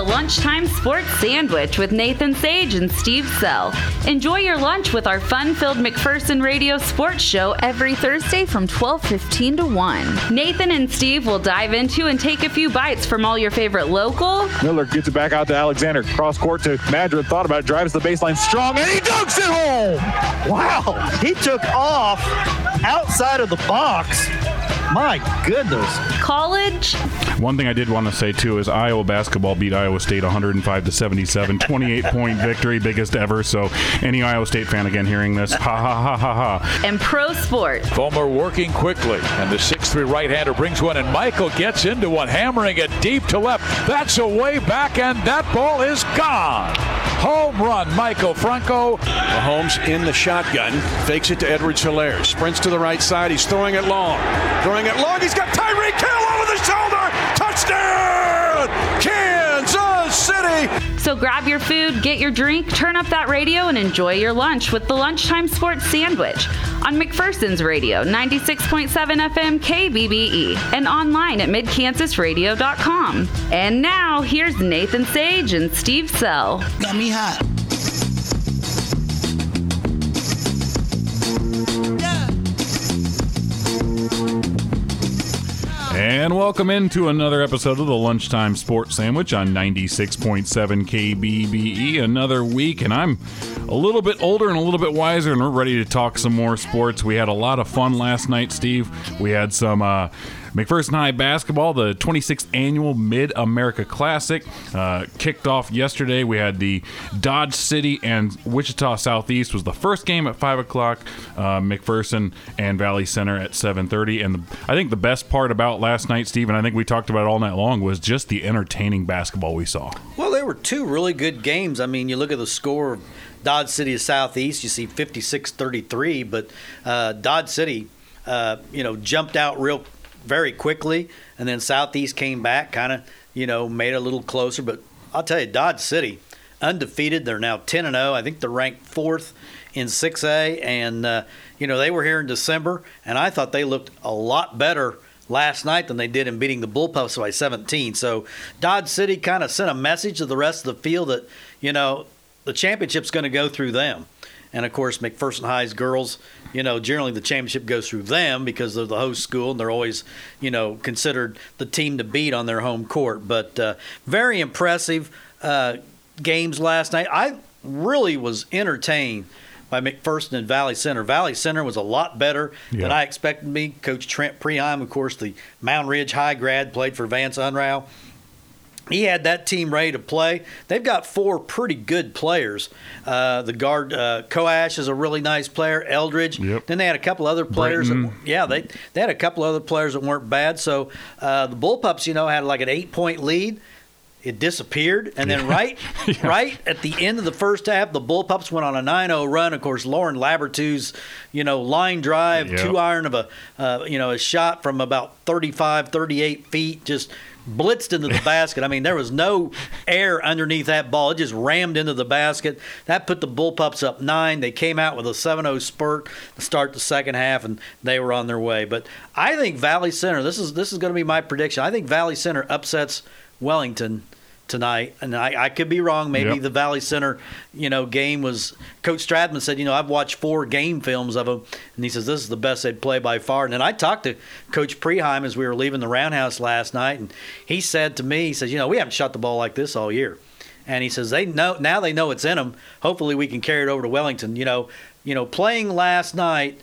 the Lunchtime Sports Sandwich with Nathan Sage and Steve Sell. Enjoy your lunch with our fun-filled McPherson Radio Sports Show every Thursday from 12:15 to 1. Nathan and Steve will dive into and take a few bites from all your favorite local. Miller gets it back out to Alexander. Cross court to Madrid. Thought about it. Drives the baseline strong, and he dunks it home. Wow, he took off outside of the box. My goodness. College. One thing I did want to say too is Iowa basketball beat Iowa State 105 to 77, 28 point victory, biggest ever. So any Iowa State fan again hearing this, ha ha ha ha ha. And pro sports. Fulmer working quickly, and the 6'3 right-hander brings one, and Maikel gets into one, hammering it deep to left. That's a way back, and that ball is gone. Home run, Maikel Franco. Mahomes in the shotgun, fakes it to Edwards Helaire, sprints to the right side. He's throwing it long, throwing it long. He's got Tyreek Hill over the shoulder. Touchdown, Kansas City. So grab your food, get your drink, turn up that radio, and enjoy your lunch with the Lunchtime Sports Sandwich on McPherson's Radio, 96.7 FM KBBE, and online at midkansasradio.com. And now, here's Nathan Sage and Steve Sell. Got me hot. And welcome into another episode of the Lunchtime Sports Sandwich on 96.7 KBBE. Another week, and I'm a little bit older and a little bit wiser, and we're ready to talk some more sports. We had a lot of fun last night, Steve. We had some. Uh, McPherson High basketball, the 26th annual Mid America Classic, uh, kicked off yesterday. We had the Dodge City and Wichita Southeast was the first game at five o'clock. Uh, McPherson and Valley Center at 7:30. And the, I think the best part about last night, Steve, and I think we talked about it all night long, was just the entertaining basketball we saw. Well, there were two really good games. I mean, you look at the score of Dodge City of Southeast, you see 56 33, but uh, Dodge City, uh, you know, jumped out real very quickly, and then Southeast came back, kind of, you know, made a little closer. But I'll tell you, Dodge City, undefeated. They're now 10 and 0. I think they're ranked fourth in 6A, and uh, you know they were here in December, and I thought they looked a lot better last night than they did in beating the Bullpups by 17. So Dodge City kind of sent a message to the rest of the field that you know the championship's going to go through them. And of course, McPherson High's girls, you know, generally the championship goes through them because they're the host school and they're always, you know, considered the team to beat on their home court. But uh, very impressive uh, games last night. I really was entertained by McPherson and Valley Center. Valley Center was a lot better Yeah. than I expected to be. Coach Trent Preheim, of course, the Moundridge High grad, played for Vance Unrau he had that team ready to play. They've got four pretty good players. Uh, the guard uh, Coash is a really nice player. Eldridge. Yep. Then they had a couple other players. That, yeah, they they had a couple other players that weren't bad. So uh, the Bullpups, you know, had like an eight point lead. It disappeared, and then right, right at the end of the first half, the Bullpups went on a 9-0 run. Of course, Lauren Labertu's, you know, line drive, Yep. two iron of a, uh, you know, a shot from about 35, 38 feet, just blitzed into the basket. I mean, there was no air underneath that ball. It just rammed into the basket. That put the Bullpups up nine. They came out with a 7-0 spurt to start the second half, and they were on their way. But I think Valley Center. This is this is going to be my prediction. I think Valley Center upsets Wellington tonight, and I, I could be wrong. Maybe Yep. the Valley Center, you know, game was. Coach Strathman said, you know, I've watched four game films of him, and he says this is the best they'd play by far. And then I talked to Coach Preheim as we were leaving the Roundhouse last night, and he said to me, he says, you know, we haven't shot the ball like this all year. And he says they know now they know it's in them. Hopefully we can carry it over to Wellington. You know, you know, playing last night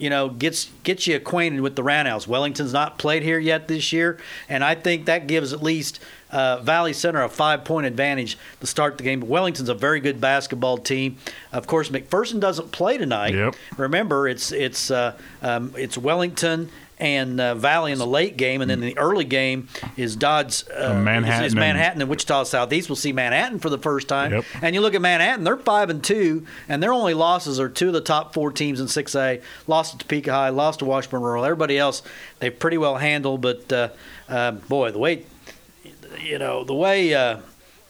you know, gets gets you acquainted with the Roundhouse. Wellington's not played here yet this year, and I think that gives at least uh, Valley Center a five point advantage to start the game. But Wellington's a very good basketball team. Of course, McPherson doesn't play tonight. Yep. Remember, it's it's uh, um, it's Wellington and uh, Valley in the late game, and then the early game is Dodds. Uh, Manhattan is, is Manhattan and Wichita Southeast. We'll see Manhattan for the first time. Yep. And you look at Manhattan; they're five and two, and their only losses are two of the top four teams in 6A. Lost to Topeka High, lost to Washburn Rural. Everybody else they pretty well handled. But uh, uh, boy, the way you know the way uh,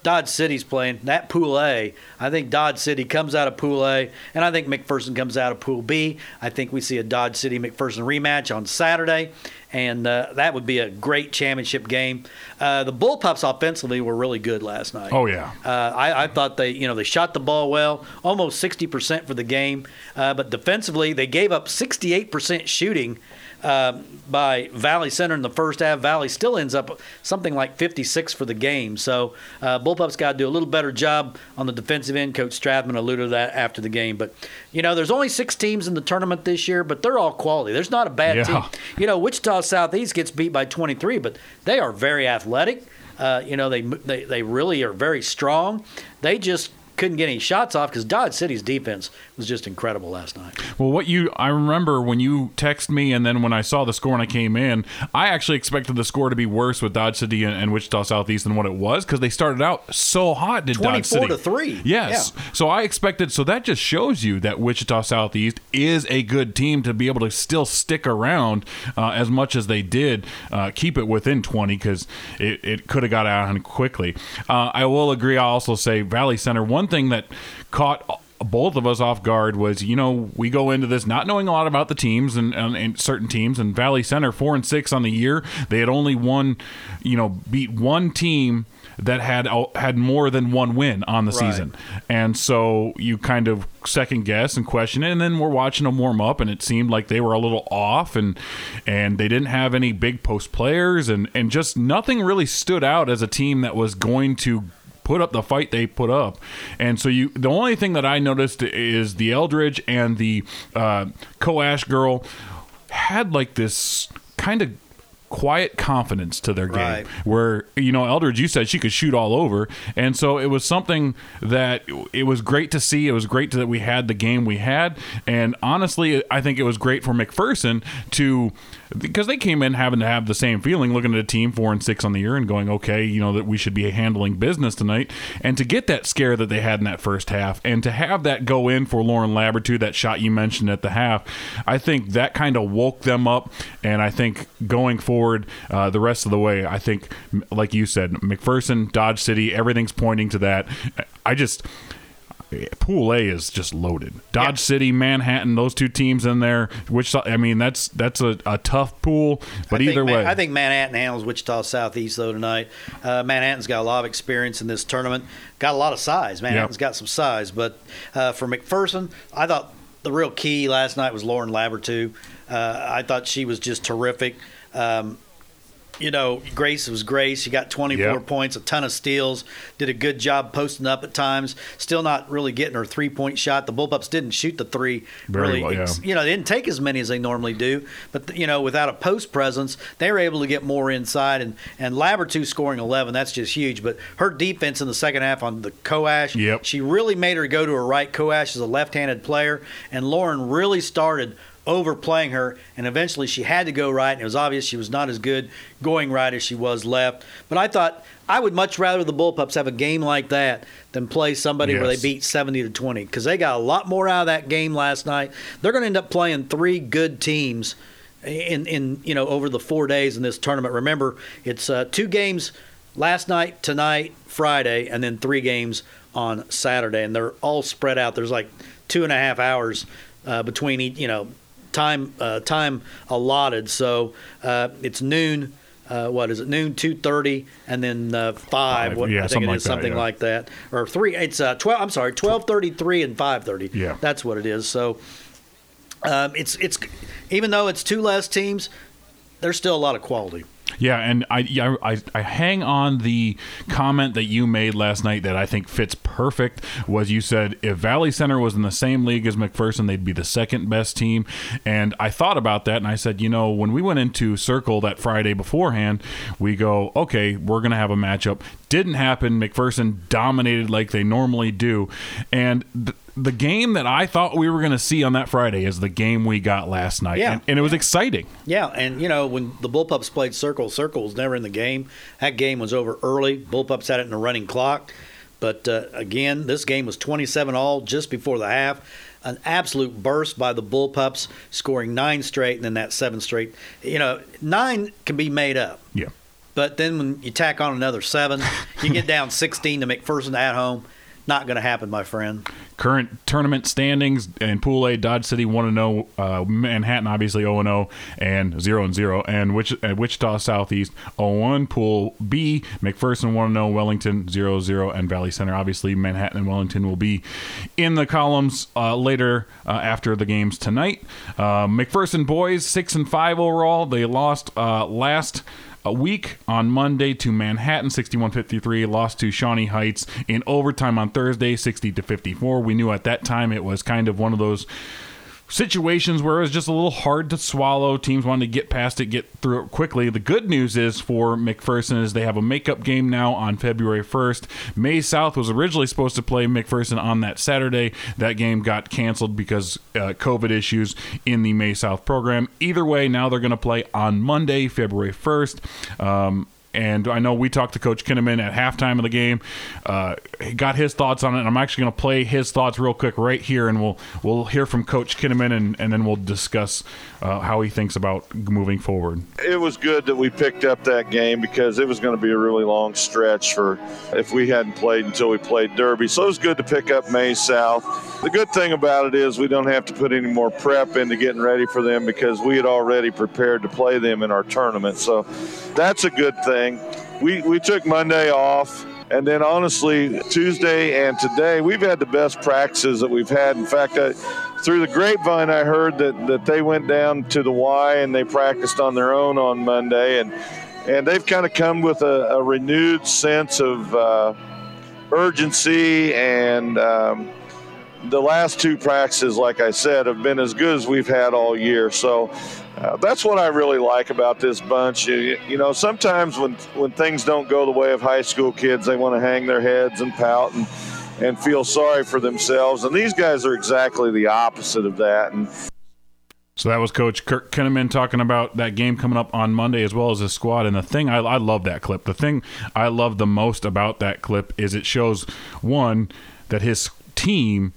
Dodge City's playing that Pool A. I think Dodge City comes out of Pool A, and I think McPherson comes out of Pool B. I think we see a Dodge City McPherson rematch on Saturday, and uh, that would be a great championship game. Uh, the Bullpups offensively were really good last night. Oh, yeah. Uh, I, I, thought they, you know, they shot the ball well, almost 60% for the game, uh, but defensively they gave up 68% shooting uh, by Valley Center in the first half. Valley still ends up something like 56 for the game. So uh, Bullpups got to do a little better job on the defensive end. Coach Strathman alluded to that after the game. But, you know, there's only six teams in the tournament this year, but they're all quality. There's not a bad yeah. team. You know, Wichita Southeast gets beat by 23, but they are very athletic. Uh, you know, they, they they really are very strong. They just couldn't get any shots off because Dodge City's defense was just incredible last night. Well, what you I remember when you text me, and then when I saw the score and I came in, I actually expected the score to be worse with Dodge City and, and Wichita Southeast than what it was because they started out so hot. Did Dodge City to three? Yes. Yeah. So I expected. So that just shows you that Wichita Southeast is a good team to be able to still stick around uh, as much as they did, uh, keep it within twenty because it, it could have got out quickly. Uh, I will agree. I also say Valley Center. One thing that caught both of us off guard was you know we go into this not knowing a lot about the teams and, and, and, certain teams and Valley Center four and six on the year they had only won you know beat one team that had oh, had more than one win on the right. season and so you kind of second guess and question it and then we're watching them warm up and it seemed like they were a little off and and they didn't have any big post players and and just nothing really stood out as a team that was going to put up the fight they put up. And so you, the only thing that I noticed is the Eldridge and the uh, Coash girl had like this kind of quiet confidence to their game. Right. where you know Eldridge you said she could shoot all over. And so it was something that it was great to see. It was great that we had the game we had. And honestly I think it was great for McPherson to because they came in having to have the same feeling, looking at a team four and six on the year and going, okay, you know that we should be handling business tonight, and to get that scare that they had in that first half, and to have that go in for Lauren Labertu, that shot you mentioned at the half, I think that kind of woke them up, and I think going forward uh, the rest of the way, I think, like you said, McPherson, Dodge City, everything's pointing to that. I just Pool A is just loaded. Dodge yeah. City, Manhattan, those two teams in there. Which I mean, that's that's a, a tough pool. But either Man, way, I think Manhattan handles Wichita Southeast though tonight. Uh, Manhattan's got a lot of experience in this tournament. Got a lot of size. Manhattan's yep. got some size. But uh, for McPherson, I thought the real key last night was Lauren Labertu. Uh, I thought she was just terrific. Um, you know, Grace was Grace. She got 24 yep. points, a ton of steals, did a good job posting up at times. Still not really getting her three point shot. The Bullpups didn't shoot the three Very really. Well, yeah. You know, they didn't take as many as they normally do. But you know, without a post presence, they were able to get more inside. And and Labertu scoring 11, that's just huge. But her defense in the second half on the Coash, yep. she really made her go to her right. Coash is a left-handed player, and Lauren really started overplaying her, and eventually she had to go right, and it was obvious she was not as good going right as she was left. But I thought I would much rather the Bullpups have a game like that than play somebody yes. where they beat 70 to 20 because they got a lot more out of that game last night. They're going to end up playing three good teams in in you know over the four days in this tournament. Remember, it's uh, two games last night, tonight, Friday, and then three games on Saturday, and they're all spread out. There's like two and a half hours uh, between each, you know time uh, time allotted. So uh, it's noon. Uh, what is it? Noon two thirty, and then uh, five. Five. What, Yeah, I think something it like is that, something yeah. like that, or three. It's uh, twelve. I'm sorry, twelve thirty three and five thirty. Yeah. that's what it is. So um, it's it's even though it's two less teams, there's still a lot of quality. Yeah, and I, I I hang on the comment that you made last night that I think fits perfect. Was you said if Valley Center was in the same league as McPherson, they'd be the second best team. And I thought about that, and I said, you know, when we went into Circle that Friday beforehand, we go, okay, we're gonna have a matchup. Didn't happen. McPherson dominated like they normally do, and. Th- the game that I thought we were going to see on that Friday is the game we got last night, Yeah. and, and it was exciting. Yeah, and you know when the Bullpups played Circle, Circle was never in the game. That game was over early. Bullpups had it in a running clock, but uh, again, this game was 27 all just before the half. An absolute burst by the Bullpups, scoring nine straight and then that seven straight. You know, nine can be made up, Yeah. But then when you tack on another seven, you get down 16 to McPherson at home. Not going to happen, my friend. Current tournament standings in Pool A, Dodge City 1 and 0, uh, Manhattan obviously 0 0, and 0 and 0, and Wich- uh, Wichita Southeast 0 1. Pool B, McPherson 1 and 0, Wellington 0 0, and Valley Center. Obviously, Manhattan and Wellington will be in the columns uh, later uh, after the games tonight. Uh, McPherson boys 6 and 5 overall. They lost last a week on Monday to Manhattan 61-53 lost to Shawnee Heights in overtime on Thursday 60 to 54 we knew at that time it was kind of one of those situations where it was just a little hard to swallow. Teams wanted to get past it, get through it quickly. The good news is for McPherson is they have a makeup game now on February 1st. Maize South was originally supposed to play McPherson on that Saturday. That game got canceled because uh, COVID issues in the Maize South program. Either way, now they're going to play on Monday, February 1st. Um, and I know we talked to Coach Kinnaman at halftime of the game. Uh, he got his thoughts on it, and I'm actually going to play his thoughts real quick right here, and we'll we'll hear from Coach Kinnaman, and, and then we'll discuss uh, how he thinks about moving forward. It was good that we picked up that game because it was going to be a really long stretch for if we hadn't played until we played Derby. So it was good to pick up Maize South. The good thing about it is we don't have to put any more prep into getting ready for them because we had already prepared to play them in our tournament. So that's a good thing. We, we took Monday off. And then, honestly, Tuesday and today, we've had the best practices that we've had. In fact, I, through the grapevine, I heard that, that they went down to the Y and they practiced on their own on Monday. And, and they've kind of come with a, a renewed sense of uh, urgency. And um, the last two practices, like I said, have been as good as we've had all year. So uh, that's what I really like about this bunch. You, you, know, sometimes when when things don't go the way of high school kids, they want to hang their heads and pout and and feel sorry for themselves. And these guys are exactly the opposite of that. And so that was Coach Kirk Kinnaman talking about that game coming up on Monday as well as his squad. And the thing I, I love that clip. The thing I love the most about that clip is it shows one that his team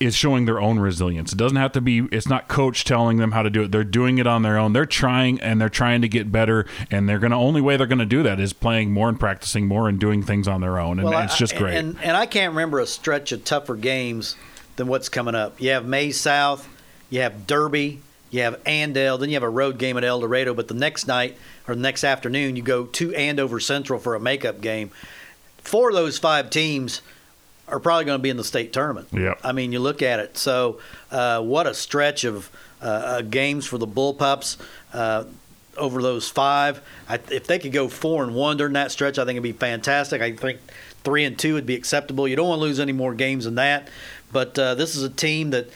is showing their own resilience. It doesn't have to be it's not coach telling them how to do it. They're doing it on their own. They're trying and they're trying to get better and they're going to only way they're going to do that is playing more and practicing more and doing things on their own and Well, it's just great. And, and I can't remember a stretch of tougher games than what's coming up. You have Maize South, you have Derby, you have Andale, then you have a road game at El Dorado. But the next night or the next afternoon, you go to Andover Central for a makeup game. For those five teams are probably going to be in the state tournament. Yeah. I mean, you look at it. So, uh, what a stretch of uh, uh, games for the Bullpups uh, over those five. I, if they could go four and one during that stretch, I think it'd be fantastic. I think three and two would be acceptable. You don't want to lose any more games than that. But uh, this is a team that,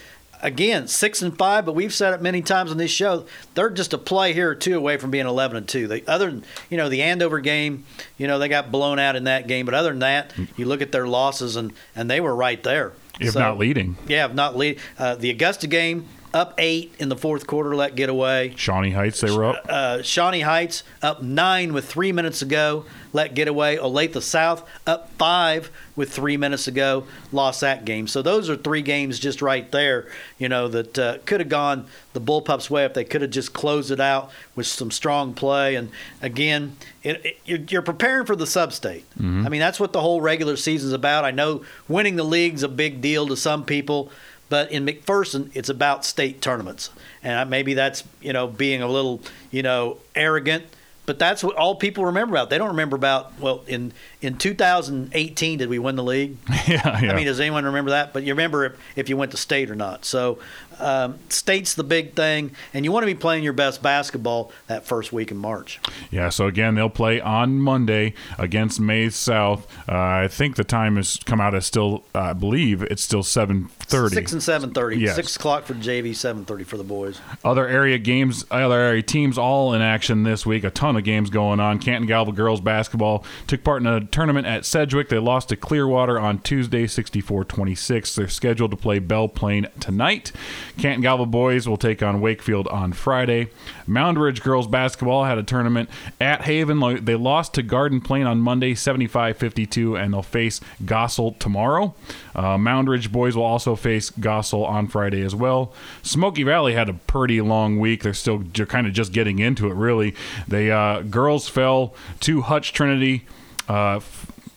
again, six and five. But we've said it many times on this show. They're just a play here or two away from being eleven and two. The other you know the Andover game, you know they got blown out in that game. But other than that, you look at their losses and and they were right there. if So- not leading. yeah, if not leading. Uh, the Augusta game up eight in the fourth quarter, let get away. Shawnee Heights they were up. Uh, Shawnee Heights up nine with three minutes ago, let get away. Olathe South up five with three minutes ago, lost that game. So those are three games just right there, you know, that uh, could have gone the Bullpups' way if they could have just closed it out with some strong play. And again, it, it, you're- you're preparing for the sub-state. I mean, that's what the whole regular season's about. I know winning the league's a big deal to some people. But in McPherson, it's about state tournaments, and maybe that's you know being a little you know arrogant. But that's what all people remember about. They don't remember about well in in 2018 did we win the league? yeah, yeah. I mean, does anyone remember that? But you remember if, if you went to state or not. So um, state's the big thing, and you want to be playing your best basketball that first week in March. Yeah, so again, they'll play on Monday against Maize South. Uh, I think the time has come out as still, uh, I believe it's still seven thirty. Six and seven thirty. Yes. Six o'clock for JV, seven thirty for the boys. Other area games, other area teams all in action this week. A ton of games going on. Canton Galva girls basketball took part in a tournament at Sedgwick. They lost to Clearwater on Tuesday, 64-26. They're scheduled to play Belle Plaine tonight. Canton Galva boys will take on Wakefield on Friday. Moundridge girls basketball had a tournament at Haven. They lost to Garden Plain on Monday, 75-52, and they'll face Goessel tomorrow. Uh, Moundridge boys will also face Goessel on Friday as well. Smoky Valley had a pretty long week. They're still kind of just getting into it, really. They uh, girls fell to Hutch Trinity. Uh,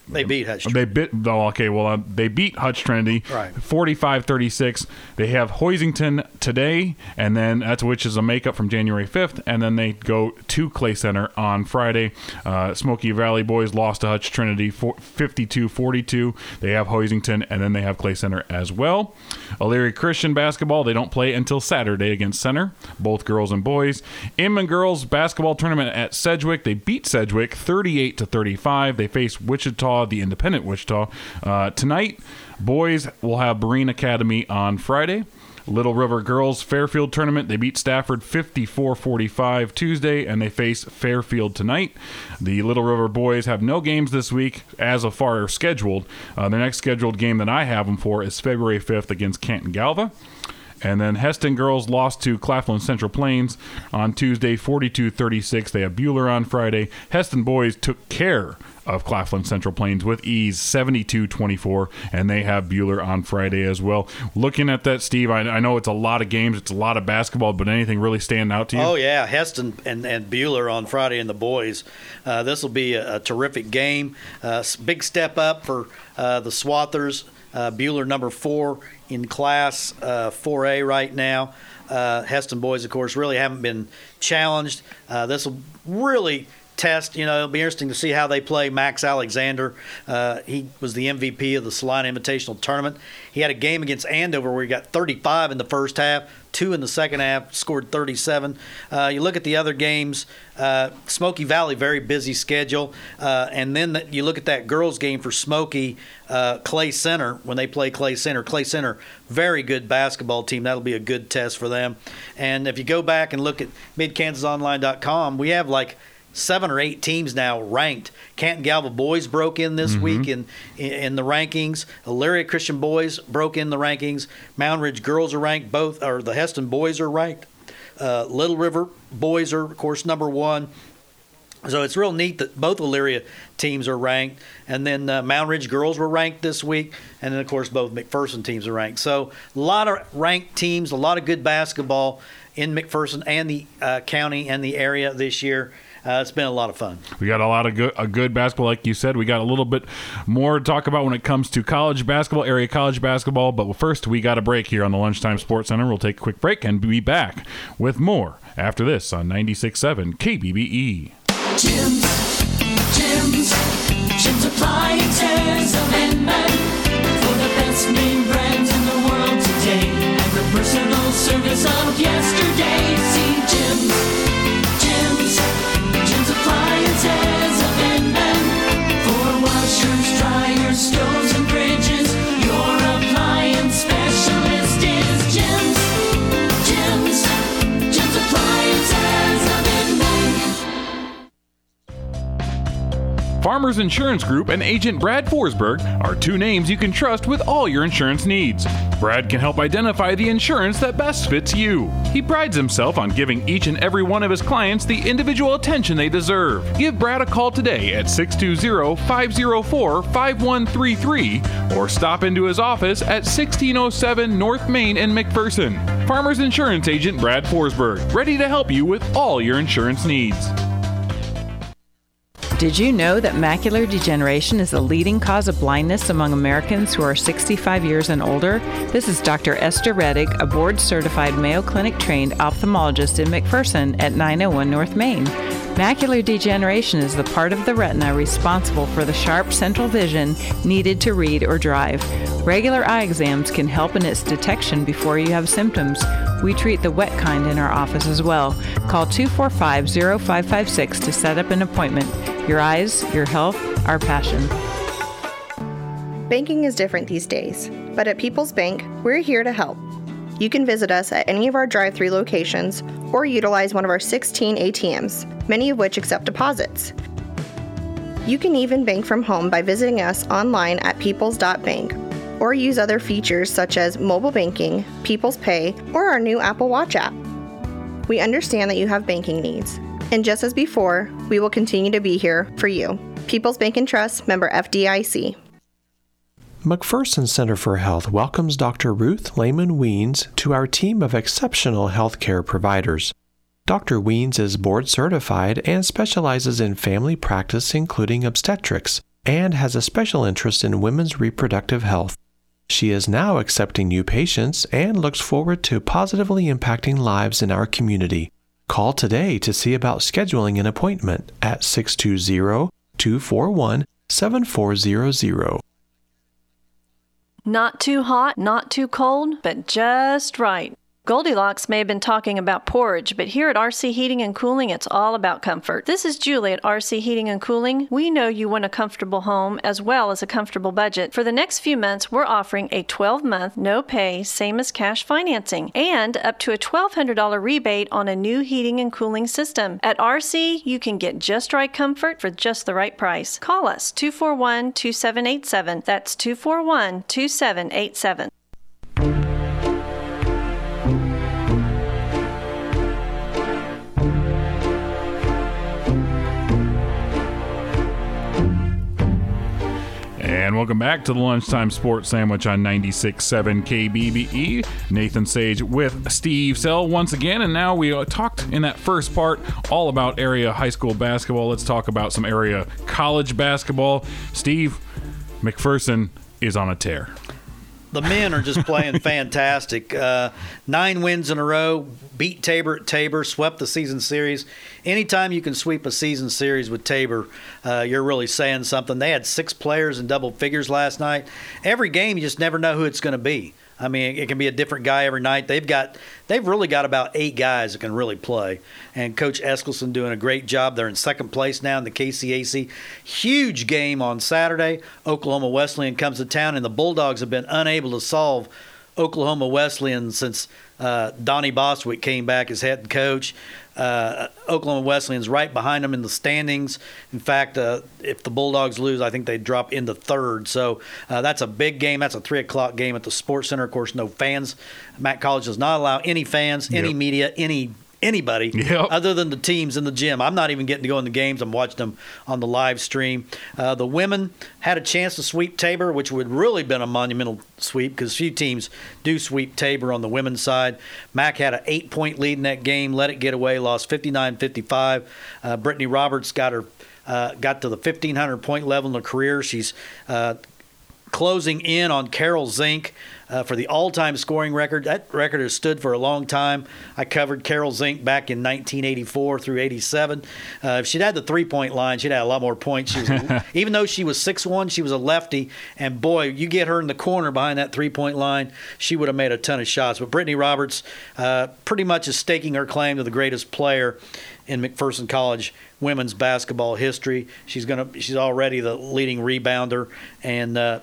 they beat Hutch. They bit. Oh, okay. Well, uh, they beat Hutch Trinity. Right. 45-36. They have Hoisington today, and then that's which is a makeup from January 5th, and then they go to Clay Center on Friday. Uh, Smoky Valley boys lost to Hutch Trinity 52-42. They have Hoisington, and then they have Clay Center as well. Elyria Christian basketball. They don't play until Saturday against Center, both girls and boys. Inman girls basketball tournament at Sedgwick. They beat Sedgwick 38 to 35. They face Wichita the independent Wichita. Uh, tonight, boys will have Berean Academy on Friday. Little River Girls Fairfield Tournament. They beat Stafford 54 45 Tuesday, and they face Fairfield tonight. The Little River Boys have no games this week as of far as scheduled. Uh, their next scheduled game that I have them for is February 5th against Canton Galva. And then Hesston girls lost to Claflin Central Plains on Tuesday, 42 36. They have Buhler on Friday. Hesston boys took care of Claflin Central Plains with ease, 72 24, and they have Buhler on Friday as well. Looking at that, Steve, I, I, know it's a lot of games, it's a lot of basketball, but anything really stand out to you? Oh, yeah. Hesston and, and Buhler on Friday and the boys. Uh, this will be a, a, terrific game. Uh, big step up for uh, the Swathers. Uh, Buhler, number four in class 4A uh, right now. Uh, Hesston boys, of course, really haven't been challenged. this will really test. You know, it'll be interesting to see how they play Max Alexander. Uh, he was the MVP of the Salina Invitational Tournament. He had a game against Andover where he got 35 in the first half, two in the second half, scored 37. Uh, you look at the other games, uh, Smoky Valley, very busy schedule. Uh, and then the, you look at that girls' game for Smoky, uh, Clay Center, when they play Clay Center. Clay Center, very good basketball team. That'll be a good test for them. And if you go back and look at midkansasonline.com, we have like – seven or eight teams now ranked. Canton Galva boys broke in this mm-hmm. week in, in the rankings. Elyria Christian boys broke in the rankings. Moundridge girls are ranked. Both or the Hesston boys are ranked. Uh, Little River boys are of course number one. So it's real neat that both Elyria teams are ranked, and then uh, Moundridge girls were ranked this week, and then of course both McPherson teams are ranked. So a lot of ranked teams, a lot of good basketball in McPherson and the uh, county and the area this year. Uh, it's been a lot of fun. We got a lot of good, a good basketball, like you said. We got a little bit more to talk about when it comes to college basketball, area college basketball. But first, we got a break here on the Lunchtime Sports Center. We'll take a quick break and be back with more after this on 96.7 KBBE. Jim's, Jim's, Jim's Appliances of Inman for the best name brands in the world today and the personal service of yesterday. See Jim's. Farmers Insurance Group and agent Brad Forsberg are two names you can trust with all your insurance needs. Brad can help identify the insurance that best fits you. He prides himself on giving each and every one of his clients the individual attention they deserve. Give Brad a call today at 620 504 5133 or stop into his office at 1607 North Main in McPherson. Farmers Insurance Agent Brad Forsberg, ready to help you with all your insurance needs. Did you know that macular degeneration is the leading cause of blindness among Americans who are 65 years and older? This is Dr. Esther Reddick, a board certified Mayo Clinic trained ophthalmologist in McPherson at 901 North Main. Macular degeneration is the part of the retina responsible for the sharp central vision needed to read or drive. Regular eye exams can help in its detection before you have symptoms. We treat the wet kind in our office as well. Call 245 0556 to set up an appointment. Your eyes, your health, our passion. Banking is different these days, but at People's Bank, we're here to help. You can visit us at any of our drive through locations or utilize one of our 16 ATMs, many of which accept deposits. You can even bank from home by visiting us online at peoples.bank or use other features such as mobile banking, People's Pay, or our new Apple Watch app. We understand that you have banking needs, and just as before, we will continue to be here for you. People's Bank and Trust, member FDIC. McPherson Center for Health welcomes Dr. Ruth Lehman Weens to our team of exceptional healthcare providers. Dr. Weens is board certified and specializes in family practice, including obstetrics, and has a special interest in women's reproductive health. She is now accepting new patients and looks forward to positively impacting lives in our community. Call today to see about scheduling an appointment at 620 241 7400. Not too hot, not too cold, but just right. Goldilocks may have been talking about porridge, but here at RC Heating and Cooling, it's all about comfort. This is Julie at RC Heating and Cooling. We know you want a comfortable home as well as a comfortable budget. For the next few months, we're offering a 12 month, no pay, same as cash financing, and up to a $1,200 rebate on a new heating and cooling system. At RC, you can get just right comfort for just the right price. Call us 241 2787. That's 241 2787. And welcome back to the Lunchtime Sports Sandwich on 96.7 KBBE. Nathan Sage with Steve Sell once again. And now we talked in that first part all about area high school basketball. Let's talk about some area college basketball. Steve McPherson is on a tear. The men are just playing fantastic. Uh, nine wins in a row, beat Tabor at Tabor, swept the season series. Anytime you can sweep a season series with Tabor, uh, you're really saying something. They had six players in double figures last night. Every game, you just never know who it's going to be. I mean, it can be a different guy every night. They've got, they've really got about eight guys that can really play, and Coach Eskelson doing a great job. They're in second place now in the KCAC. Huge game on Saturday. Oklahoma Wesleyan comes to town, and the Bulldogs have been unable to solve Oklahoma Wesleyan since uh, Donnie Bostwick came back as head coach. Uh, Oklahoma Wesleyan's right behind them in the standings. In fact, uh, if the Bulldogs lose, I think they drop into third. So uh, that's a big game. That's a three o'clock game at the Sports Center. Of course, no fans. Mac College does not allow any fans, any Yep. media, any anybody Yep. other than the teams in the gym. I'm not even getting to go in the games. I'm watching them on the live stream. Uh, the women had a chance to sweep Tabor, which would really been a monumental sweep because few teams do sweep Tabor on the women's side. Mac had an eight point lead in that game, let it get away, lost 59 55. Uh, Brittany Roberts got her. Uh, got to the 1500 point level in her career. She's uh, closing in on Carol Zink uh, for the all-time scoring record. That record has stood for a long time. I covered Carol Zink back in 1984 through 87. Uh, if she'd had the three-point line, she'd had a lot more points. She was, even though she was 6'1", she was a lefty, and boy, you get her in the corner behind that three-point line, she would have made a ton of shots. But Brittany Roberts uh, pretty much is staking her claim to the greatest player in McPherson College women's basketball history. She's gonna she's already the leading rebounder and. Uh,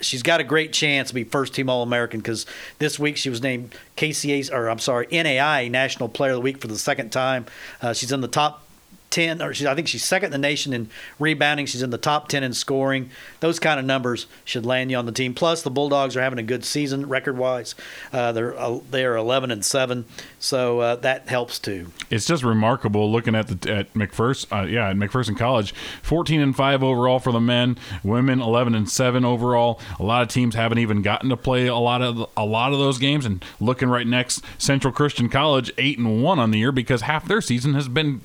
She's got a great chance to be first team All American because this week she was named KCA's, or I'm sorry, NAIA National Player of the Week for the second time. Uh, she's in the top 10, or she's, I think she's second in the nation in rebounding. She's in the top 10 in scoring. Those kind of numbers should land you on the team. Plus, the Bulldogs are having a good season record wise. Uh, they're uh, they are 11 and seven, so uh, that helps too. It's just remarkable looking at the at McPherson. Uh, yeah, at McPherson College, 14 and five overall for the men. Women 11 and seven overall. A lot of teams haven't even gotten to play a lot of a lot of those games. And looking right next, Central Christian College eight and one on the year because half their season has been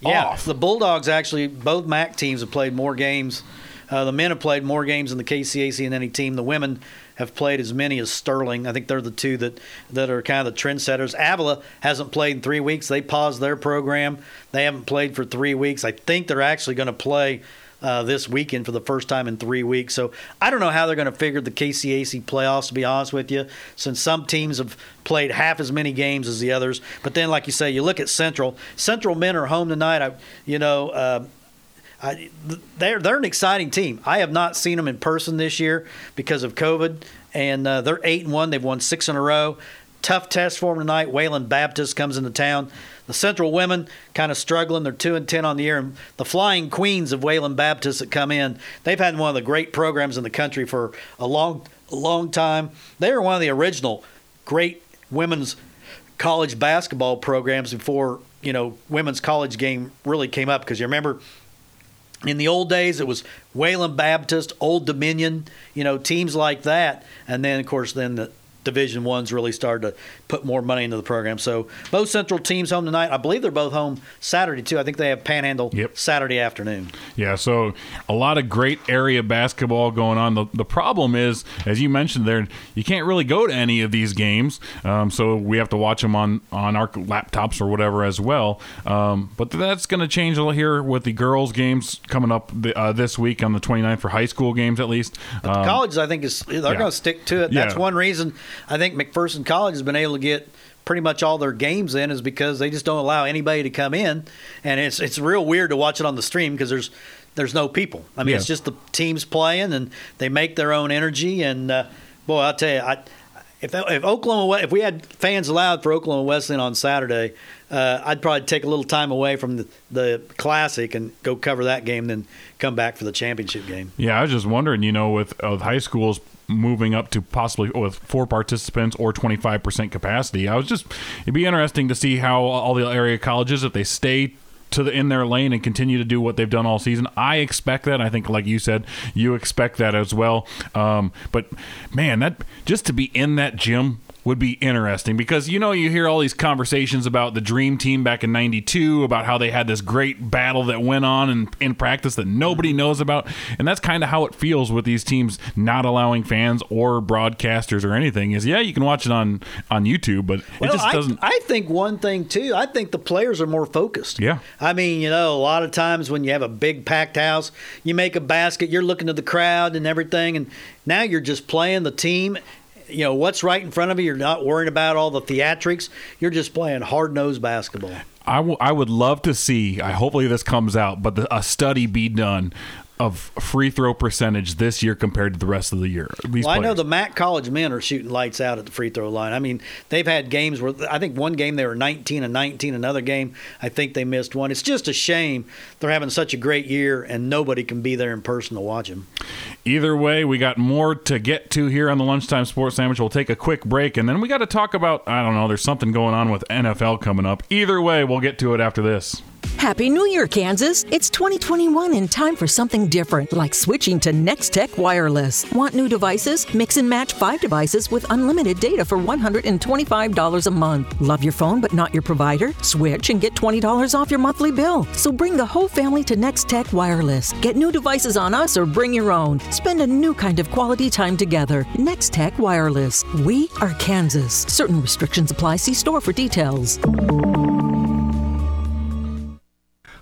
Yeah, off. the Bulldogs actually, both MAC teams have played more games. Uh, the men have played more games in the KCAC than any team. The women have played as many as Sterling. I think they're the two that, that are kind of the trendsetters. Avila hasn't played in three weeks. They paused their program. They haven't played for three weeks. I think they're actually going to play uh, this weekend for the first time in three weeks. So I don't know how they're going to figure the KCAC playoffs, to be honest with you, since some teams have played half as many games as the others. But then, like you say, you look at Central. Central men are home tonight. I, you know, uh, I, they're they're an exciting team. I have not seen them in person this year because of COVID, and uh, they're eight and one. They've won six in a row. tough test for them tonight. Wayland Baptist comes into town. The Central women kind of struggling. They're two and ten on the year. And the Flying Queens of Wayland Baptist that come in, they've had one of the great programs in the country for a long, long time. They were one of the original great women's college basketball programs before you know women's college game really came up. Because you remember in the old days, it was Wayland Baptist, Old Dominion, you know, teams like that. And then, of course, then the Division Ones really started to put more money into the program. So both Central teams home tonight. I believe they're both home Saturday too. I think they have Panhandle yep. Saturday afternoon. Yeah, so a lot of great area basketball going on. The, the problem is, as you mentioned there, you can't really go to any of these games, um, so we have to watch them on on our laptops or whatever as well. Um, but that's going to change a little here with the girls' games coming up the, uh, this week on the 29th for high school games at least. Um, colleges, I think, is they're yeah. going to stick to it. That's yeah. one reason I think McPherson College has been able to get pretty much all their games in is because they just don't allow anybody to come in, and it's it's real weird to watch it on the stream because there's there's no people. I mean, yeah. it's just the teams playing, and they make their own energy. And uh, boy, I'll tell you, I, if if Oklahoma if we had fans allowed for Oklahoma Wesleyan on Saturday, uh, I'd probably take a little time away from the, the classic and go cover that game, then come back for the championship game. Yeah, I was just wondering, you know, with, with high schools moving up to possibly with four participants or 25% capacity. I was just it'd be interesting to see how all the area colleges if they stay to the in their lane and continue to do what they've done all season. I expect that. I think, like you said, you expect that as well. Um, but man, that just to be in that gym would be interesting because you know you hear all these conversations about the dream team back in 92 about how they had this great battle that went on in, in practice that nobody knows about. And that's kind of how it feels with these teams not allowing fans or broadcasters or anything is yeah you can watch it on on YouTube but well, it just doesn't I, I think one thing too I think the players are more focused. Yeah. I mean you know a lot of times when you have a big packed house you make a basket you're looking to the crowd and everything and now you're just playing the team you know what's right in front of you. You're not worrying about all the theatrics. You're just playing hard nosed basketball. I, w- I would love to see. I hopefully this comes out, but the, a study be done of free throw percentage this year compared to the rest of the year. well, I know the Mac College men are shooting lights out at the free throw line. I mean, they've had games where I think one game they were 19 and 19, another game I think they missed one. It's just a shame they're having such a great year and nobody can be there in person to watch them. Either way, we got more to get to here on the Lunchtime Sports Sandwich. We'll take a quick break and then we got to talk about, I don't know, there's something going on with NFL coming up. Either way, we'll get to it after this. Happy New Year, Kansas! It's 2021 and time for something different, like switching to Nextech Wireless. Want new devices? Mix and match five devices with unlimited data for $125 a month. Love your phone but not your provider? Switch and get $20 off your monthly bill. So bring the whole family to Nextech Wireless. Get new devices on us or bring your own. Spend a new kind of quality time together. Nextech Wireless. We are Kansas. Certain restrictions apply. See store for details.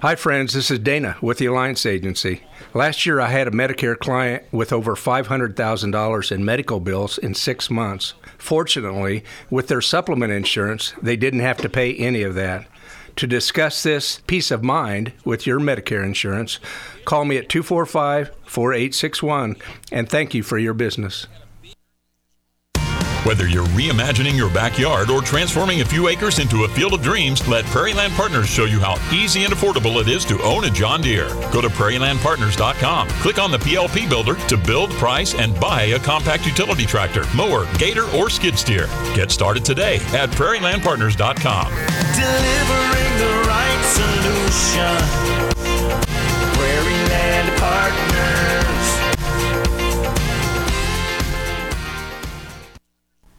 Hi, friends. This is Dana with the Alliance Agency. Last year, I had a Medicare client with over $500,000 in medical bills in six months. Fortunately, with their supplement insurance, they didn't have to pay any of that. To discuss this peace of mind with your Medicare insurance, call me at 245 4861 and thank you for your business. Whether you're reimagining your backyard or transforming a few acres into a field of dreams, let Prairieland Partners show you how easy and affordable it is to own a John Deere. Go to prairielandpartners.com. Click on the PLP builder to build, price, and buy a compact utility tractor, mower, gator, or skid steer. Get started today at prairielandpartners.com. Delivering the right solution. Prairieland Partners.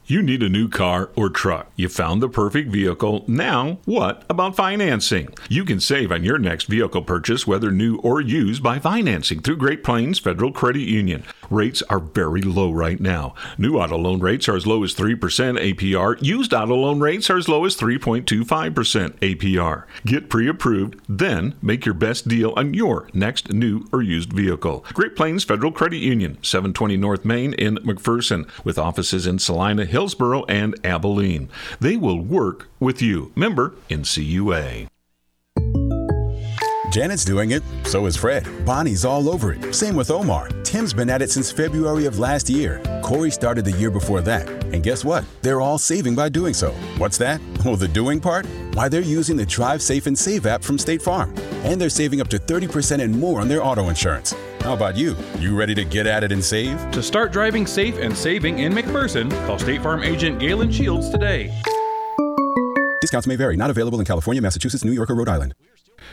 You need a new car or truck. You found the perfect vehicle. Now, what about financing? You can save on your next vehicle purchase, whether new or used, by financing through Great Plains Federal Credit Union. Rates are very low right now. New auto loan rates are as low as 3% APR. Used auto loan rates are as low as 3.25% APR. Get pre approved, then make your best deal on your next new or used vehicle. Great Plains Federal Credit Union, 720 North Main in McPherson, with offices in Salina, Hillsboro, and Abilene. They will work with you. Member NCUA. Janet's doing it, so is Fred. Bonnie's all over it. Same with Omar. Tim's been at it since February of last year. Corey started the year before that. And guess what? They're all saving by doing so. What's that? Well, the doing part? Why, they're using the Drive Safe and Save app from State Farm. And they're saving up to 30% and more on their auto insurance. How about you? You ready to get at it and save? To start driving safe and saving in McPherson, call State Farm agent Galen Shields today. Discounts may vary, not available in California, Massachusetts, New York, or Rhode Island.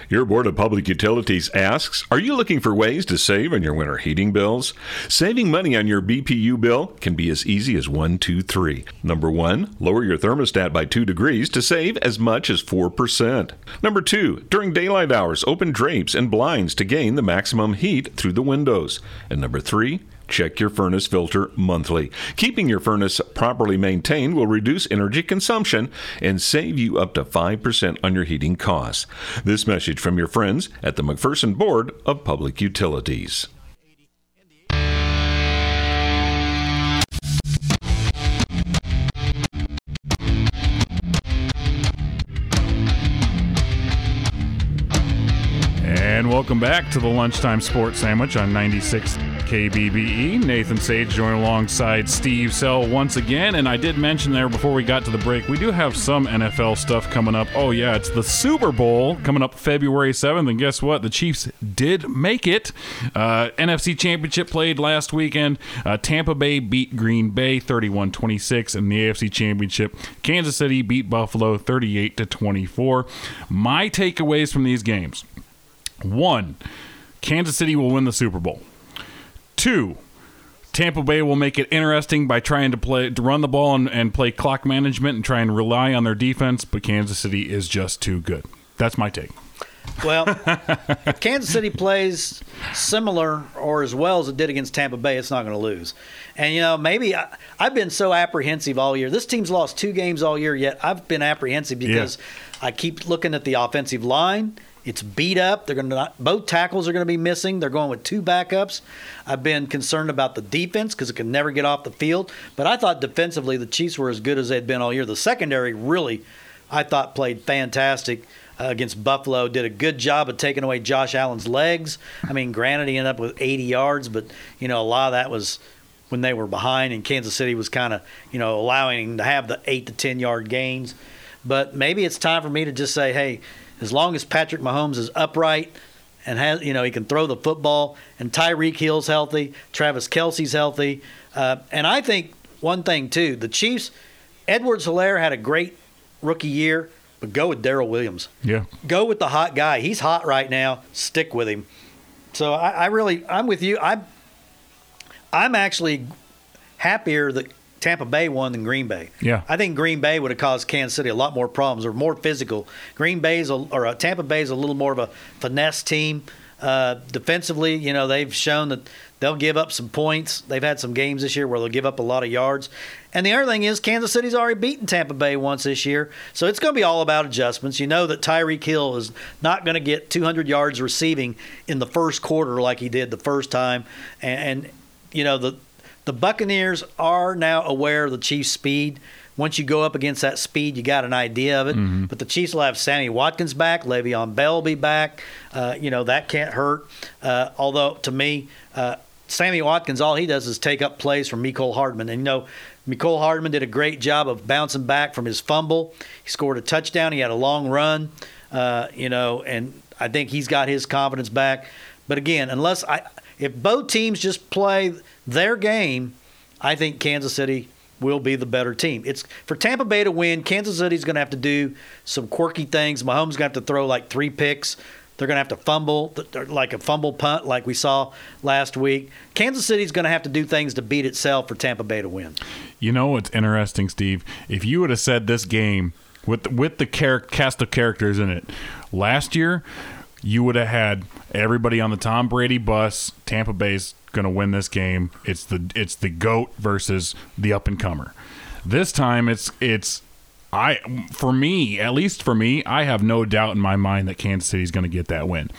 Your Board of Public Utilities asks Are you looking for ways to save on your winter heating bills? Saving money on your BPU bill can be as easy as one, two, three. Number one, lower your thermostat by 2 degrees to save as much as 4%. Number two, during daylight hours, open drapes and blinds to gain the maximum heat through the windows. And number three, Check your furnace filter monthly. Keeping your furnace properly maintained will reduce energy consumption and save you up to 5% on your heating costs. This message from your friends at the McPherson Board of Public Utilities. Welcome back to the Lunchtime Sports Sandwich on 96 KBBE. Nathan Sage joined alongside Steve Sell once again. And I did mention there before we got to the break, we do have some NFL stuff coming up. Oh, yeah, it's the Super Bowl coming up February 7th. And guess what? The Chiefs did make it. Uh, NFC Championship played last weekend. Uh, Tampa Bay beat Green Bay 31 26 in the AFC Championship. Kansas City beat Buffalo 38 24. My takeaways from these games. One, Kansas City will win the Super Bowl. Two, Tampa Bay will make it interesting by trying to play to run the ball and, and play clock management and try and rely on their defense, but Kansas City is just too good. That's my take. Well, if Kansas City plays similar or as well as it did against Tampa Bay, it's not going to lose. And, you know, maybe I, have been so apprehensive all year. This team's lost two games all year, yet I've been apprehensive because yeah. I keep looking at the offensive line it's beat up. They're going to not, both tackles are going to be missing. They're going with two backups. I've been concerned about the defense because it can never get off the field. But I thought defensively the Chiefs were as good as they'd been all year. The secondary really, I thought, played fantastic uh, against Buffalo. Did a good job of taking away Josh Allen's legs. I mean, granted he ended up with 80 yards, but you know a lot of that was when they were behind, and Kansas City was kind of you know allowing him to have the eight to 10 yard gains. But maybe it's time for me to just say, hey as long as Patrick Mahomes is upright and has, you know, he can throw the football, and Tyreek Hill's healthy, Travis Kelce's healthy, uh, and I think one thing too, the Chiefs, Edwards-Helaire had a great rookie year, but go with Darrel Williams. Yeah, go with the hot guy. He's hot right now. Stick with him. So I, I really, I'm with you. I'm, I'm actually happier that Tampa Bay won than Green Bay. Yeah, I think Green Bay would have caused Kansas City a lot more problems. Or more physical. Green Bay's a, or uh, Tampa Bay's a little more of a finesse team. Uh, defensively, you know, they've shown that they'll give up some points. They've had some games this year where they'll give up a lot of yards. And the other thing is, Kansas City's already beaten Tampa Bay once this year, so it's going to be all about adjustments. You know that Tyreek Hill is not going to get 200 yards receiving in the first quarter like he did the first time, and, and you know the the Buccaneers are now aware of the Chiefs' speed. Once you go up against that speed, you got an idea of it. Mm-hmm. But the Chiefs will have Sammy Watkins back, Le'Veon Bell will be back. Uh, you know that can't hurt. Uh, although to me, uh, Sammy Watkins, all he does is take up plays from Mecole Hardman, and you know. Mecole Hardman did a great job of bouncing back from his fumble. He scored a touchdown. He had a long run, uh, you know, and I think he's got his confidence back. But again, unless I, if both teams just play their game, I think Kansas City will be the better team. It's for Tampa Bay to win. Kansas City's going to have to do some quirky things. Mahomes going to have to throw like three picks. They're going to have to fumble, like a fumble punt, like we saw last week. Kansas City's going to have to do things to beat itself for Tampa Bay to win. You know what's interesting, Steve? If you would have said this game with with the cast of characters in it last year, you would have had everybody on the Tom Brady bus. Tampa Bay's going to win this game. It's the it's the goat versus the up and comer. This time it's it's I for me, at least for me, I have no doubt in my mind that Kansas City is going to get that win.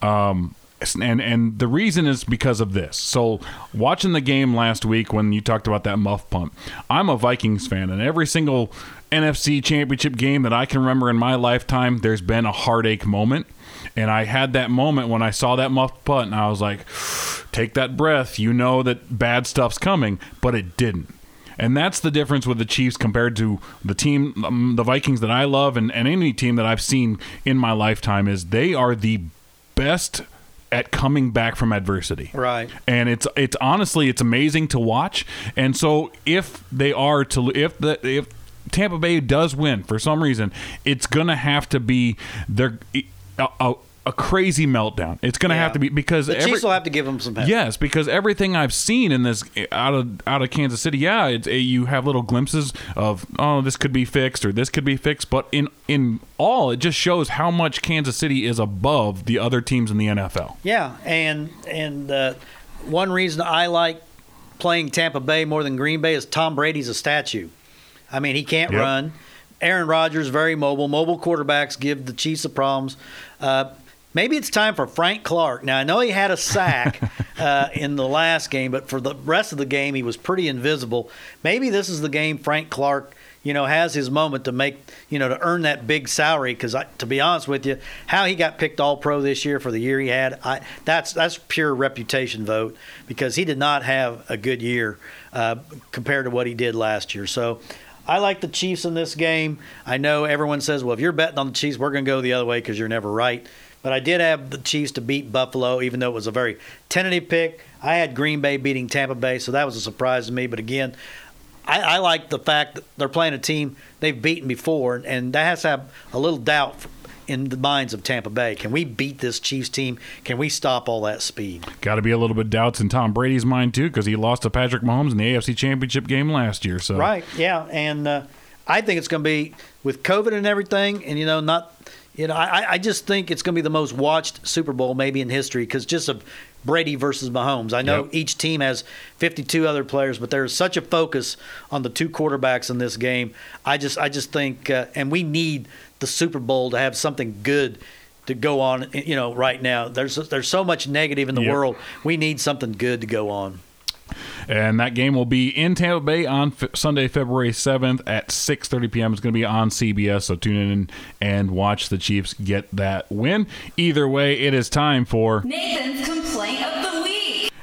Um, and and the reason is because of this. So watching the game last week when you talked about that muff punt, I'm a Vikings fan, and every single NFC Championship game that I can remember in my lifetime, there's been a heartache moment. And I had that moment when I saw that muff punt, and I was like, "Take that breath. You know that bad stuff's coming," but it didn't. And that's the difference with the Chiefs compared to the team, um, the Vikings that I love, and, and any team that I've seen in my lifetime. Is they are the best at coming back from adversity. Right. And it's it's honestly it's amazing to watch. And so if they are to if the if Tampa Bay does win for some reason, it's going to have to be their a, a, a crazy meltdown. It's going to have to be because the every- Chiefs will have to give them some help. Yes, because everything I've seen in this out of out of Kansas City, yeah, it's, you have little glimpses of oh this could be fixed or this could be fixed, but in in all, it just shows how much Kansas City is above the other teams in the NFL. Yeah, and and uh, one reason I like playing Tampa Bay more than Green Bay is Tom Brady's a statue. I mean, he can't Yep. run. Aaron Rodgers very mobile. Mobile quarterbacks give the Chiefs the problems. Uh, maybe it's time for Frank Clark. Now I know he had a sack uh, in the last game, but for the rest of the game he was pretty invisible. Maybe this is the game Frank Clark, you know, has his moment to make, you know, to earn that big salary. Because to be honest with you, how he got picked All Pro this year for the year he had, I, that's that's pure reputation vote because he did not have a good year uh, compared to what he did last year. So. I like the Chiefs in this game. I know everyone says, well, if you're betting on the Chiefs, we're going to go the other way because you're never right. But I did have the Chiefs to beat Buffalo, even though it was a very tentative pick. I had Green Bay beating Tampa Bay, so that was a surprise to me. But again, I, I like the fact that they're playing a team they've beaten before, and that has to have a little doubt in the minds of Tampa Bay. Can we beat this Chiefs team? Can we stop all that speed? Got to be a little bit doubts in Tom Brady's mind too, because he lost to Patrick Mahomes in the AFC Championship game last year. So Right. Yeah. And uh, I think it's going to be with COVID and everything, and you know, not, you know, I, I just think it's going to be the most watched Super Bowl maybe in history because just of Brady versus Mahomes. I know Yep. each team has 52 other players, but there's such a focus on the two quarterbacks in this game. I just, I just think, uh, and we need the Super Bowl to have something good. To go on, you know, right now there's there's so much negative in the Yep. world. We need something good to go on. And that game will be in Tampa Bay on F- Sunday, February seventh at six thirty p.m. It's going to be on CBS, so tune in and watch the Chiefs get that win. Either way, it is time for Nathan's complaint.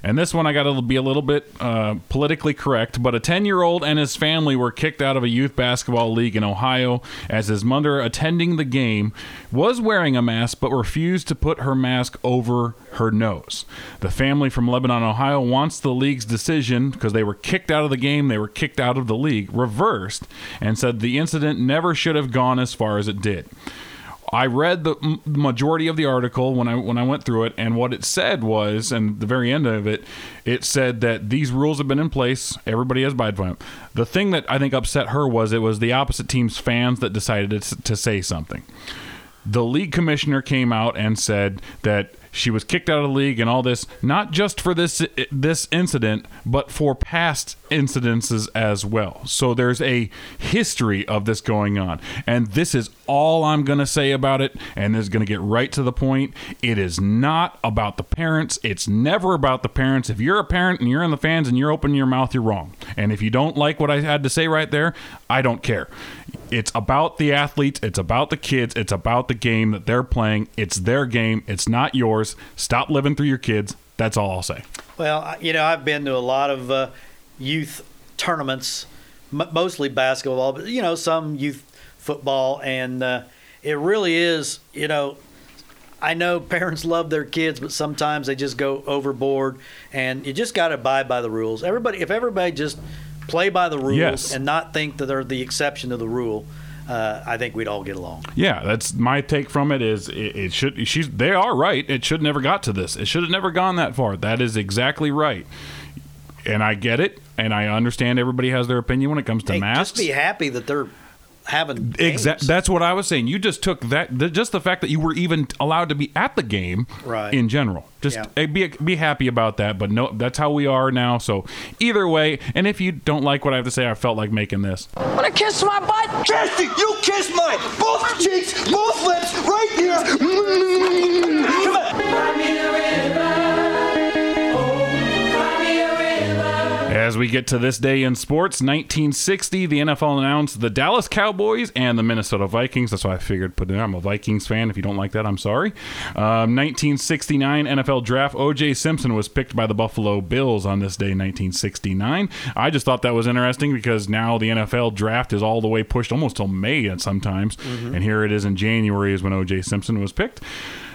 And this one, I got to be a little bit uh, politically correct, but a 10 year old and his family were kicked out of a youth basketball league in Ohio as his mother, attending the game, was wearing a mask but refused to put her mask over her nose. The family from Lebanon, Ohio wants the league's decision because they were kicked out of the game, they were kicked out of the league, reversed, and said the incident never should have gone as far as it did. I read the m- majority of the article when I when I went through it, and what it said was, and the very end of it, it said that these rules have been in place. Everybody has by them. The thing that I think upset her was it was the opposite team's fans that decided to, to say something. The league commissioner came out and said that she was kicked out of the league and all this, not just for this this incident, but for past incidences as well. So there's a history of this going on, and this is all I'm going to say about it. And this is going to get right to the point. It is not about the parents. It's never about the parents. If you're a parent and you're in the fans and you're opening your mouth, you're wrong. And if you don't like what I had to say right there, I don't care. It's about the athletes. It's about the kids. It's about the game that they're playing. It's their game. It's not yours. Stop living through your kids. That's all I'll say. Well, you know, I've been to a lot of uh, youth tournaments, m- mostly basketball, but you know, some youth football, and uh, it really is. You know, I know parents love their kids, but sometimes they just go overboard, and you just got to abide by the rules. Everybody, if everybody just play by the rules Yes. and not think that they're the exception to the rule, uh, I think we'd all get along. Yeah, that's my take from it. Is it, it should she's they are right. It should never got to this. It should have never gone that far. That is exactly right. And I get it, and I understand everybody has their opinion when it comes to Hey, masks. Just be happy that they're having Exactly. That's what I was saying. You just took that, the, just the fact that you were even allowed to be at the game, Right. In general, just Yeah. eh, be be happy about that. But no, that's how we are now. So either way, and if you don't like what I have to say, I felt like making this. Wanna kiss my butt? Kiss it! You kiss mine! Both cheeks, both lips, right here! Come on! As we get to this day in sports, 1960, the NFL announced the Dallas Cowboys and the Minnesota Vikings. That's why I figured put it. in. I'm a Vikings fan. If you don't like that, I'm sorry. Um, 1969 NFL draft. O.J. Simpson was picked by the Buffalo Bills on this day, 1969. I just thought that was interesting because now the NFL draft is all the way pushed almost till May at sometimes, Mhm. and here it is in January is when O.J. Simpson was picked.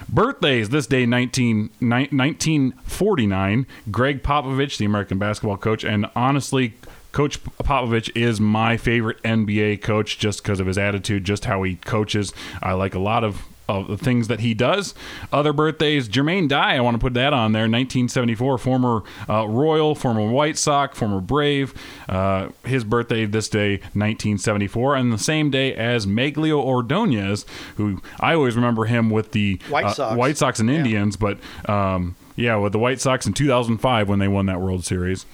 Birthdays this day, 19, ni- 1949. Gregg Popovich, the American basketball coach, and honestly, Coach Popovich is my favorite NBA coach just because of his attitude, just how he coaches. I like a lot of of the things that he does. Other birthdays, Jermaine Dye, I want to put that on there. 1974, former uh, Royal, former White Sox, former Brave. Uh, his birthday this day, 1974, and the same day as Magglio Ordonez, who I always remember him with the White uh, Sox. White Sox and Indians, but um, yeah, with the White Sox in 2005 when they won that World Series.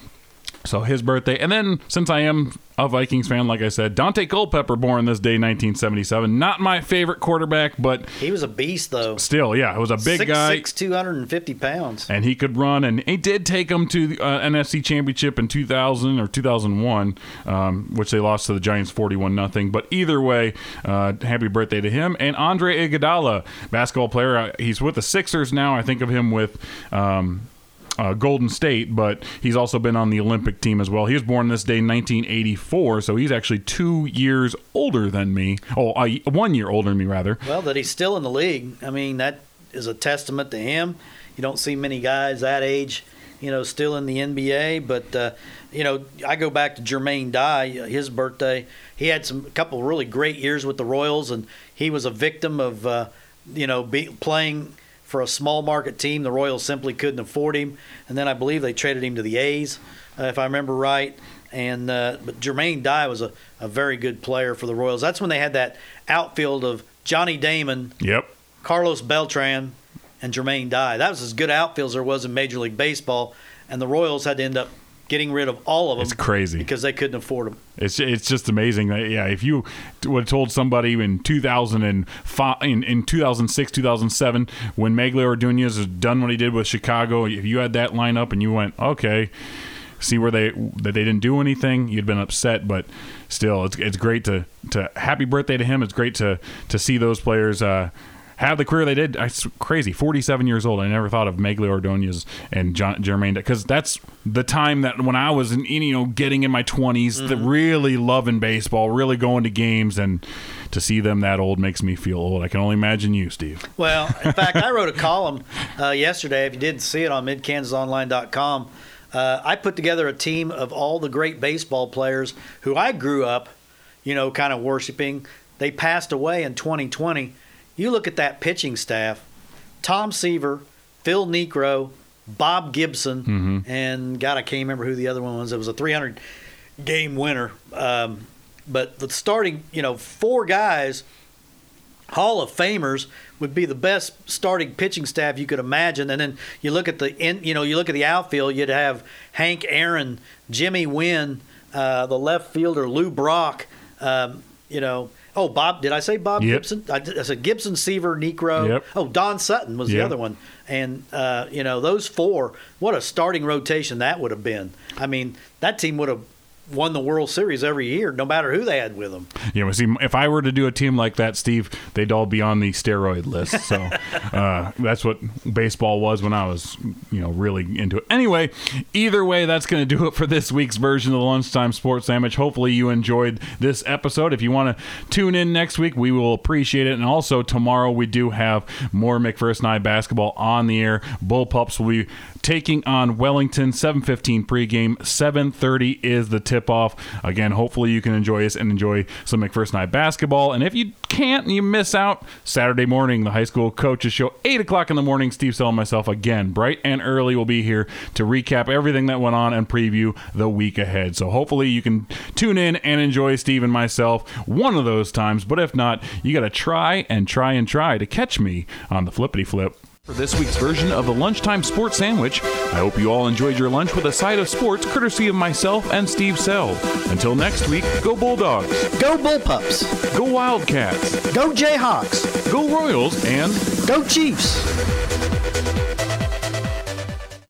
So his birthday, and then since I am a Vikings fan, like I said, Daunte Culpepper born this day, 1977. Not my favorite quarterback, but He was a beast, though. still, yeah, it was a big Six, guy. six, 250 pounds. and he could run, and he did take him to the uh, NFC Championship in 2000 or 2001, um, which they lost to the Giants 41 nothing. But either way, uh, happy birthday to him and Andre Iguodala, basketball player. Uh, he's with the Sixers now. I think of him with. Um, uh, Golden State, but he's also been on the Olympic team as well. He was born this day, 1984, so he's actually two years older than me. Oh, uh, one year older than me, rather. Well, that he's still in the league. I mean, that is a testament to him. You don't see many guys that age, you know, still in the NBA. But uh, you know, I go back to Jermaine Dye, his birthday. He had some a couple really great years with the Royals, and he was a victim of, uh, you know, be, playing for a small market team. The Royals simply couldn't afford him, and then I believe they traded him to the A's, uh, if I remember right. And uh, but Jermaine Dye was a, a very good player for the Royals. That's when they had that outfield of Johnny Damon, Yep. Carlos Beltran, and Jermaine Dye. That was as good outfield as there was in Major League Baseball, and the Royals had to end up getting rid of all of them. It's crazy. because they couldn't afford them. It's it's just amazing that yeah, if you would have told somebody in 2005, in, in 2006, 2007, when Magglio Ordonez has done what he did with Chicago, if you had that lineup and you went okay, see where they that they didn't do anything, you'd been upset. But still, it's it's great to to happy birthday to him. It's great to to see those players. Uh, have the career they did. It's crazy. 47 years old. I never thought of Magglio Ordonez and John, Jermaine because that's the time that when I was in, you know getting in my 20s, that really loving baseball, really going to games, and to see them that old makes me feel old. I can only imagine you, Steve. Well, in fact, I wrote a column uh, yesterday. If you didn't see it on midkansasonline.com, uh, I put together a team of all the great baseball players who I grew up, you know, kind of worshiping. They passed away in 2020. You look at that pitching staff: Tom Seaver, Phil Niekro, Bob Gibson, Mhm. and God, I can't remember who the other one was. It was a 300 game winner. Um, but the starting, you know, four guys Hall of Famers would be the best starting pitching staff you could imagine. And then you look at the in, you know you look at the outfield, you'd have Hank Aaron, Jimmy Wynn, uh, the left fielder Lou Brock. Um, you know, oh Bob, did I say Bob Yep. Gibson? I, I said Gibson, Seaver, Niekro. Yep. Oh, Don Sutton was the other one. And uh, you know those four, what a starting rotation that would have been. I mean, that team would have won the World Series every year, no matter who they had with them. Yeah, well, see, if I were to do a team like that, Steve, they'd all be on the steroid list. So uh, that's what baseball was when I was, you know, really into it. Anyway, either way, that's going to do it for this week's version of the Lunchtime Sports Sandwich. Hopefully, you enjoyed this episode. If you want to tune in next week, we will appreciate it. And also, tomorrow we do have more McPherson and I basketball on the air. Bullpups will be taking on Wellington. 7:15 pregame. 7:30 is the tip off again hopefully you can enjoy us and enjoy some McPherson High basketball. And if you can't and you miss out. Saturday morning the high school coaches show 8 o'clock in the morning. Steve Sell and myself again bright and early will be here to recap everything that went on and preview the week ahead. So hopefully you can tune in and enjoy Steve and myself one of those times. But if not, you got to try and try and try to catch me on the flippity flip. For this week's version of the Lunchtime Sports Sandwich, I hope you all enjoyed your lunch with a side of sports courtesy of myself and Steve Sell. Until next week, go Bulldogs. Go Bullpups. Go Wildcats. Go Jayhawks. Go Royals and go Chiefs.